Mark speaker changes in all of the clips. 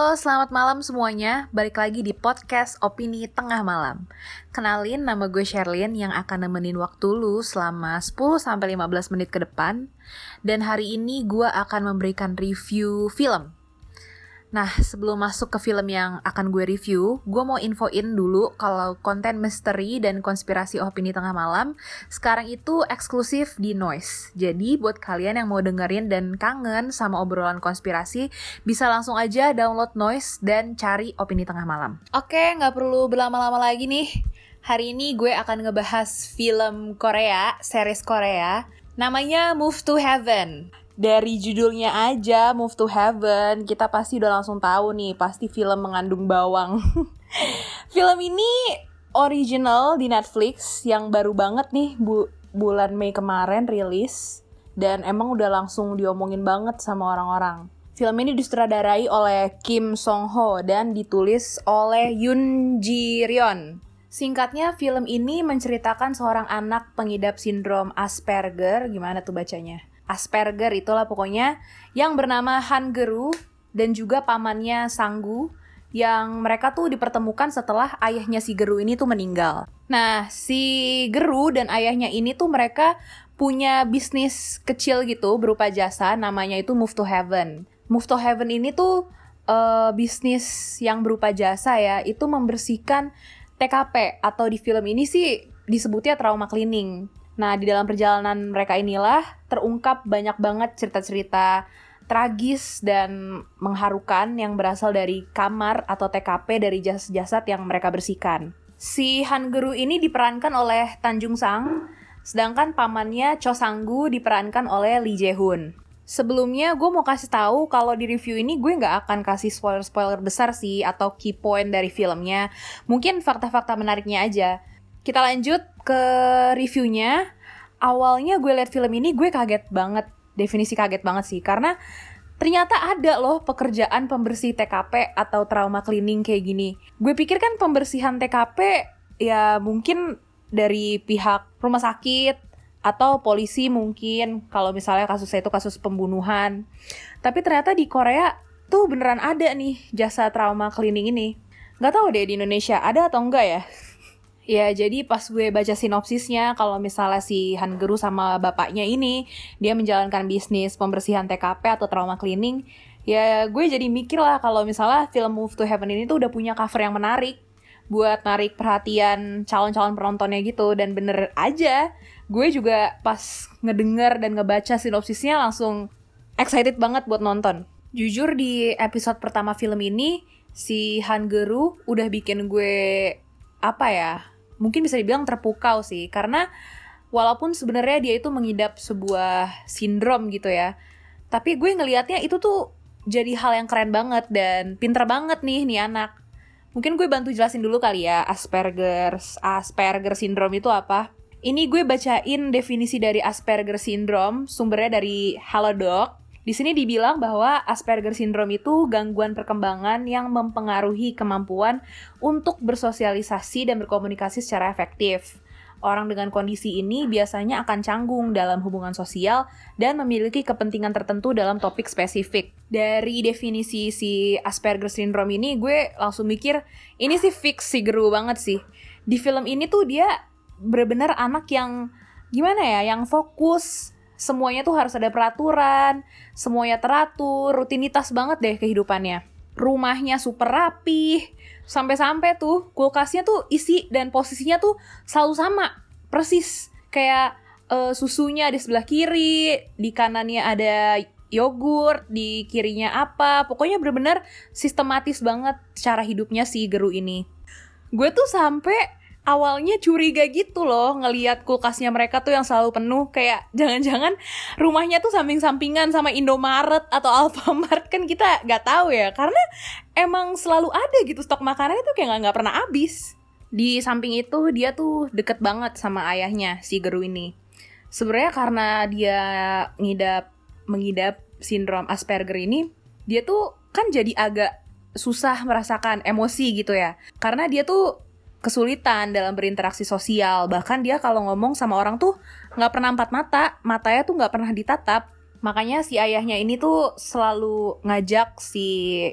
Speaker 1: Halo, selamat malam semuanya. Balik lagi di podcast Opini Tengah Malam. Kenalin, nama gue Sherlyn yang akan nemenin waktu lu selama 10-15 menit ke depan. Dan hari ini gue akan memberikan review film Nah, sebelum masuk ke film yang akan gue review, gue mau infoin dulu kalau konten misteri dan konspirasi opini tengah malam sekarang itu eksklusif di Noise. Jadi, buat kalian yang mau dengerin dan kangen sama obrolan konspirasi, bisa langsung aja download Noise dan cari opini tengah malam. Oke, nggak perlu berlama-lama lagi nih. Hari ini gue akan ngebahas film Korea, series Korea, namanya Move to Heaven dari judulnya aja Move to Heaven kita pasti udah langsung tahu nih pasti film mengandung bawang film ini original di Netflix yang baru banget nih bu bulan Mei kemarin rilis dan emang udah langsung diomongin banget sama orang-orang Film ini disutradarai oleh Kim Song Ho dan ditulis oleh Yoon Ji Ryon. Singkatnya, film ini menceritakan seorang anak pengidap sindrom Asperger, gimana tuh bacanya? Asperger itulah pokoknya yang bernama Han Geru dan juga pamannya Sanggu yang mereka tuh dipertemukan setelah ayahnya si Geru ini tuh meninggal. Nah, si Geru dan ayahnya ini tuh mereka punya bisnis kecil gitu berupa jasa namanya itu Move to Heaven. Move to Heaven ini tuh uh, bisnis yang berupa jasa ya, itu membersihkan TKP atau di film ini sih disebutnya trauma cleaning. Nah, di dalam perjalanan mereka inilah terungkap banyak banget cerita-cerita tragis dan mengharukan yang berasal dari kamar atau TKP dari jasad-jasad yang mereka bersihkan. Si Han Guru ini diperankan oleh Tanjung Sang, sedangkan pamannya Cho Sanggu diperankan oleh Lee Jae Hoon. Sebelumnya gue mau kasih tahu kalau di review ini gue nggak akan kasih spoiler-spoiler besar sih atau key point dari filmnya. Mungkin fakta-fakta menariknya aja. Kita lanjut ke reviewnya. Awalnya gue liat film ini gue kaget banget. Definisi kaget banget sih. Karena ternyata ada loh pekerjaan pembersih TKP atau trauma cleaning kayak gini. Gue pikir kan pembersihan TKP ya mungkin dari pihak rumah sakit atau polisi mungkin kalau misalnya kasusnya itu kasus pembunuhan. Tapi ternyata di Korea tuh beneran ada nih jasa trauma cleaning ini. Gak tau deh di Indonesia ada atau enggak ya. Ya, jadi pas gue baca sinopsisnya, kalau misalnya si Han Geru sama bapaknya ini, dia menjalankan bisnis pembersihan TKP atau trauma cleaning, ya gue jadi mikir lah kalau misalnya film Move to Heaven ini tuh udah punya cover yang menarik buat narik perhatian calon-calon penontonnya gitu. Dan bener aja gue juga pas ngedenger dan ngebaca sinopsisnya langsung excited banget buat nonton. Jujur di episode pertama film ini si Han Geru udah bikin gue apa ya mungkin bisa dibilang terpukau sih. Karena walaupun sebenarnya dia itu mengidap sebuah sindrom gitu ya tapi gue ngelihatnya itu tuh jadi hal yang keren banget dan pinter banget nih nih anak. Mungkin gue bantu jelasin dulu kali ya Asperger Asperger syndrome itu apa. Ini gue bacain definisi dari Asperger syndrome sumbernya dari Halodoc di sini dibilang bahwa Asperger syndrome itu gangguan perkembangan yang mempengaruhi kemampuan untuk bersosialisasi dan berkomunikasi secara efektif. Orang dengan kondisi ini biasanya akan canggung dalam hubungan sosial dan memiliki kepentingan tertentu dalam topik spesifik. Dari definisi si Asperger syndrome ini, gue langsung mikir, ini sih fix sih geru banget sih. Di film ini tuh dia benar-benar anak yang gimana ya, yang fokus, semuanya tuh harus ada peraturan, semuanya teratur, rutinitas banget deh kehidupannya. Rumahnya super rapi, sampai-sampai tuh kulkasnya tuh isi dan posisinya tuh selalu sama, persis. Kayak uh, susunya di sebelah kiri, di kanannya ada yogurt, di kirinya apa. Pokoknya bener-bener sistematis banget cara hidupnya si Geru ini. Gue tuh sampai awalnya curiga gitu loh ngelihat kulkasnya mereka tuh yang selalu penuh. Kayak jangan-jangan rumahnya tuh samping-sampingan sama Indomaret atau Alfamart. Kan kita nggak tahu ya. Karena emang selalu ada gitu stok makanan itu kayak nggak pernah habis. Di samping itu dia tuh deket banget sama ayahnya si Geru ini. Sebenarnya karena dia ngidap mengidap sindrom Asperger ini dia tuh kan jadi agak susah merasakan emosi gitu ya. Karena dia tuh kesulitan dalam berinteraksi sosial. Bahkan dia kalau ngomong sama orang tuh nggak pernah empat mata, matanya tuh nggak pernah ditatap. Makanya si ayahnya ini tuh selalu ngajak si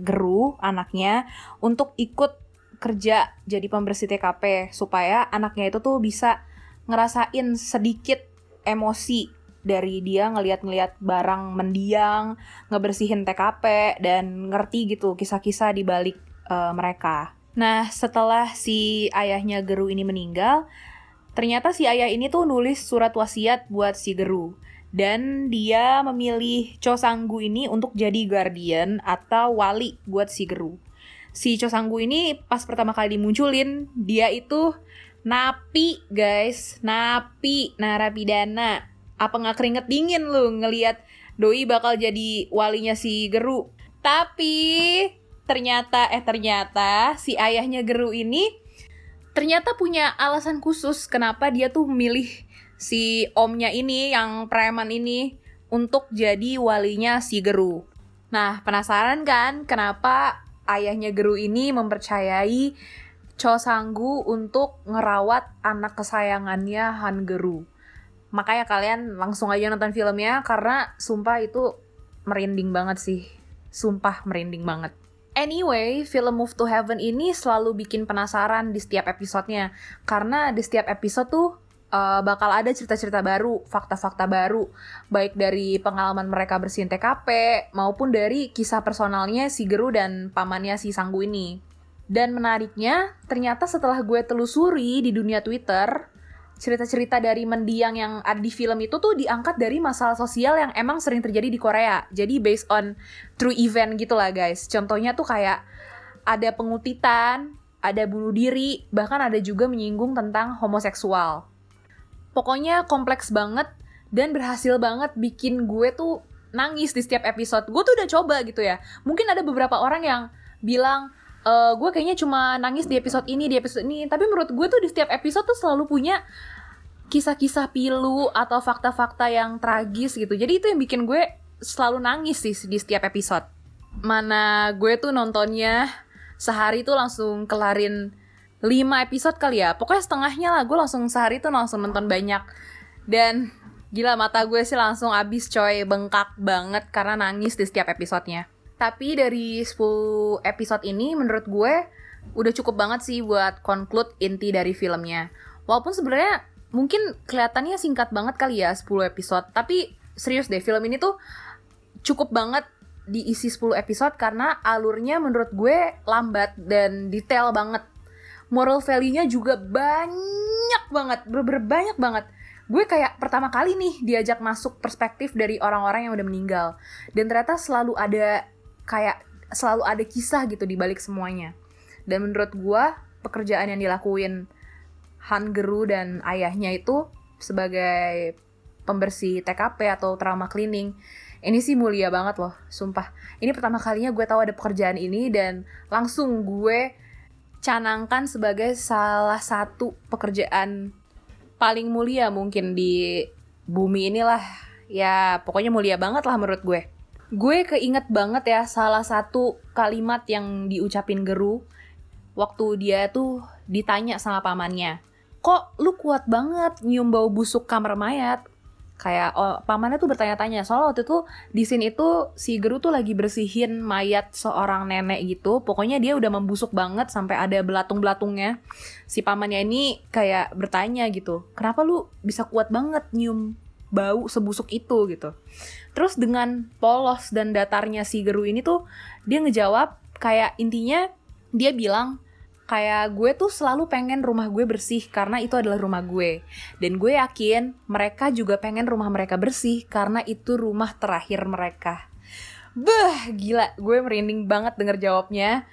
Speaker 1: Geru, anaknya, untuk ikut kerja jadi pembersih TKP supaya anaknya itu tuh bisa ngerasain sedikit emosi dari dia ngeliat-ngeliat barang mendiang, ngebersihin TKP dan ngerti gitu kisah-kisah di balik uh, mereka. Nah, setelah si ayahnya Geru ini meninggal, ternyata si ayah ini tuh nulis surat wasiat buat si Geru. Dan dia memilih Cho Sanggu ini untuk jadi guardian atau wali buat si Geru. Si Cho Sanggu ini pas pertama kali dimunculin dia itu napi guys. Napi narapidana. Apa nggak keringet dingin lu ngelihat doi bakal jadi walinya si Geru? Tapi ternyata eh ternyata si ayahnya Geru ini ternyata punya alasan khusus kenapa dia tuh memilih si omnya ini yang preman ini untuk jadi walinya si Geru. Nah, penasaran kan kenapa ayahnya Geru ini mempercayai Cho Sanggu untuk ngerawat anak kesayangannya Han Geru. Makanya kalian langsung aja nonton filmnya karena sumpah itu merinding banget sih. Sumpah merinding banget. Anyway, film Move to Heaven ini selalu bikin penasaran di setiap episodenya. Karena di setiap episode tuh uh, bakal ada cerita-cerita baru, fakta-fakta baru, baik dari pengalaman mereka bersihin TKP maupun dari kisah personalnya si Geru dan pamannya si Sanggu ini. Dan menariknya, ternyata setelah gue telusuri di dunia Twitter, cerita-cerita dari mendiang yang ada di film itu tuh diangkat dari masalah sosial yang emang sering terjadi di Korea. Jadi based on true event gitu lah guys. Contohnya tuh kayak ada pengutitan, ada bunuh diri, bahkan ada juga menyinggung tentang homoseksual pokoknya kompleks banget dan berhasil banget bikin gue tuh nangis di setiap episode. Gue tuh udah coba gitu ya. Mungkin ada beberapa orang yang bilang e, gue kayaknya cuma nangis di episode ini, di episode ini. Tapi menurut gue tuh di setiap episode tuh selalu punya kisah-kisah pilu atau fakta-fakta yang tragis gitu. Jadi itu yang bikin gue selalu nangis sih di setiap episode. Mana gue tuh nontonnya sehari tuh langsung kelarin 5 episode kali ya pokoknya setengahnya lah gue langsung sehari tuh langsung nonton banyak dan gila mata gue sih langsung abis coy bengkak banget karena nangis di setiap episodenya tapi dari 10 episode ini menurut gue udah cukup banget sih buat conclude inti dari filmnya walaupun sebenarnya mungkin kelihatannya singkat banget kali ya 10 episode tapi serius deh film ini tuh cukup banget diisi 10 episode karena alurnya menurut gue lambat dan detail banget moral value-nya juga banyak banget, bener-bener banyak banget. Gue kayak pertama kali nih diajak masuk perspektif dari orang-orang yang udah meninggal. Dan ternyata selalu ada kayak selalu ada kisah gitu di balik semuanya. Dan menurut gue pekerjaan yang dilakuin Han Geru dan ayahnya itu sebagai pembersih TKP atau trauma cleaning ini sih mulia banget loh, sumpah. Ini pertama kalinya gue tahu ada pekerjaan ini dan langsung gue canangkan sebagai salah satu pekerjaan paling mulia mungkin di bumi inilah ya pokoknya mulia banget lah menurut gue gue keinget banget ya salah satu kalimat yang diucapin Geru waktu dia tuh ditanya sama pamannya kok lu kuat banget nyium bau busuk kamar mayat? Kayak oh, pamannya tuh bertanya-tanya. Soalnya waktu itu di sini itu si Geru tuh lagi bersihin mayat seorang nenek gitu. Pokoknya dia udah membusuk banget sampai ada belatung-belatungnya si pamannya ini kayak bertanya gitu kenapa lu bisa kuat banget nyium bau sebusuk itu gitu terus dengan polos dan datarnya si Geru ini tuh dia ngejawab kayak intinya dia bilang kayak gue tuh selalu pengen rumah gue bersih karena itu adalah rumah gue. Dan gue yakin mereka juga pengen rumah mereka bersih karena itu rumah terakhir mereka. Bah, gila, gue merinding banget denger jawabnya.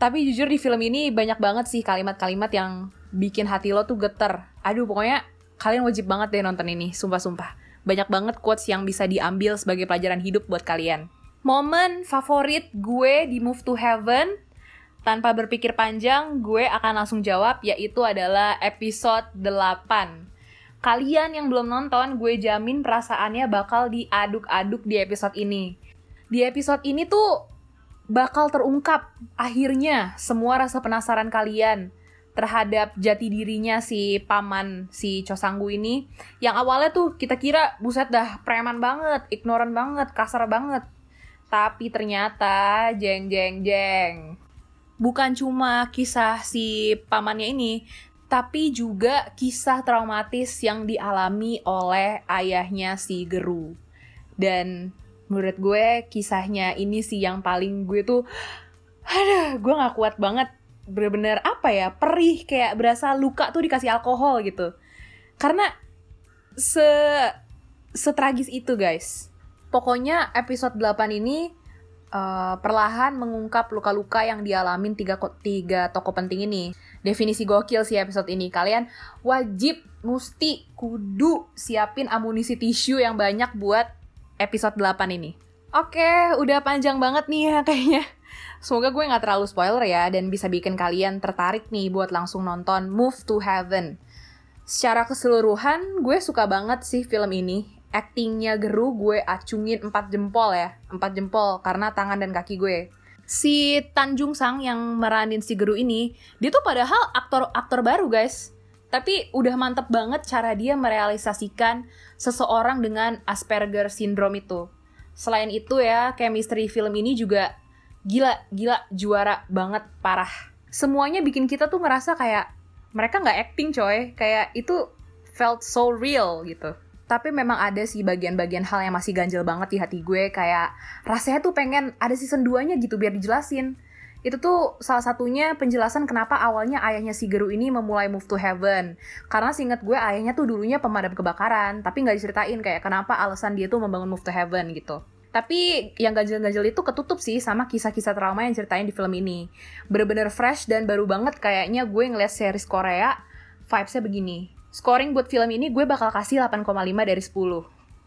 Speaker 1: Tapi jujur di film ini banyak banget sih kalimat-kalimat yang bikin hati lo tuh geter. Aduh, pokoknya kalian wajib banget deh nonton ini, sumpah-sumpah. Banyak banget quotes yang bisa diambil sebagai pelajaran hidup buat kalian. Momen favorit gue di Move to Heaven tanpa berpikir panjang, gue akan langsung jawab yaitu adalah episode 8. Kalian yang belum nonton, gue jamin perasaannya bakal diaduk-aduk di episode ini. Di episode ini tuh bakal terungkap akhirnya semua rasa penasaran kalian terhadap jati dirinya si paman si Chosanggu ini yang awalnya tuh kita kira buset dah preman banget, ignoran banget, kasar banget. Tapi ternyata jeng jeng jeng. Bukan cuma kisah si pamannya ini, tapi juga kisah traumatis yang dialami oleh ayahnya si Geru. Dan menurut gue kisahnya ini sih yang paling gue tuh aduh gue gak kuat banget bener-bener apa ya perih kayak berasa luka tuh dikasih alkohol gitu karena se setragis itu guys pokoknya episode 8 ini uh, perlahan mengungkap luka-luka yang dialamin tiga tiga toko penting ini definisi gokil sih episode ini kalian wajib mesti kudu siapin amunisi tisu yang banyak buat episode 8 ini. Oke, udah panjang banget nih ya kayaknya. Semoga gue gak terlalu spoiler ya dan bisa bikin kalian tertarik nih buat langsung nonton Move to Heaven. Secara keseluruhan, gue suka banget sih film ini. Actingnya Geru gue acungin 4 jempol ya. 4 jempol karena tangan dan kaki gue. Si Tanjung Sang yang meranin si Geru ini, dia tuh padahal aktor-aktor baru guys tapi udah mantep banget cara dia merealisasikan seseorang dengan Asperger syndrome itu. Selain itu ya, chemistry film ini juga gila, gila, juara banget, parah. Semuanya bikin kita tuh ngerasa kayak mereka nggak acting coy, kayak itu felt so real gitu. Tapi memang ada sih bagian-bagian hal yang masih ganjel banget di hati gue, kayak rasanya tuh pengen ada season 2-nya gitu biar dijelasin itu tuh salah satunya penjelasan kenapa awalnya ayahnya si Geru ini memulai move to heaven. Karena seinget gue ayahnya tuh dulunya pemadam kebakaran, tapi nggak diceritain kayak kenapa alasan dia tuh membangun move to heaven gitu. Tapi yang ganjel-ganjel itu ketutup sih sama kisah-kisah trauma yang ceritain di film ini. Bener-bener fresh dan baru banget kayaknya gue ngeliat series Korea, vibesnya begini. Scoring buat film ini gue bakal kasih 8,5 dari 10.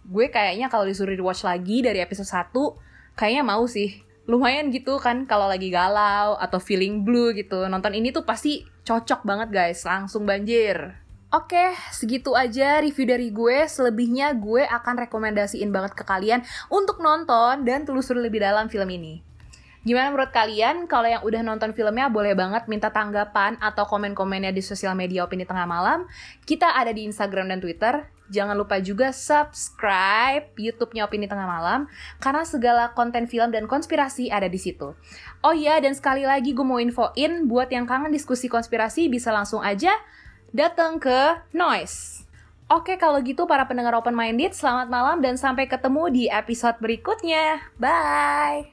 Speaker 1: Gue kayaknya kalau disuruh rewatch lagi dari episode 1, kayaknya mau sih lumayan gitu kan kalau lagi galau atau feeling blue gitu nonton ini tuh pasti cocok banget guys langsung banjir Oke, segitu aja review dari gue. Selebihnya gue akan rekomendasiin banget ke kalian untuk nonton dan telusuri lebih dalam film ini. Gimana menurut kalian? Kalau yang udah nonton filmnya boleh banget minta tanggapan atau komen-komennya di sosial media Opini Tengah Malam. Kita ada di Instagram dan Twitter. Jangan lupa juga subscribe YouTube-nya Opini Tengah Malam karena segala konten film dan konspirasi ada di situ. Oh iya, dan sekali lagi gue mau infoin buat yang kangen diskusi konspirasi bisa langsung aja datang ke Noise. Oke, kalau gitu para pendengar open minded, selamat malam dan sampai ketemu di episode berikutnya. Bye.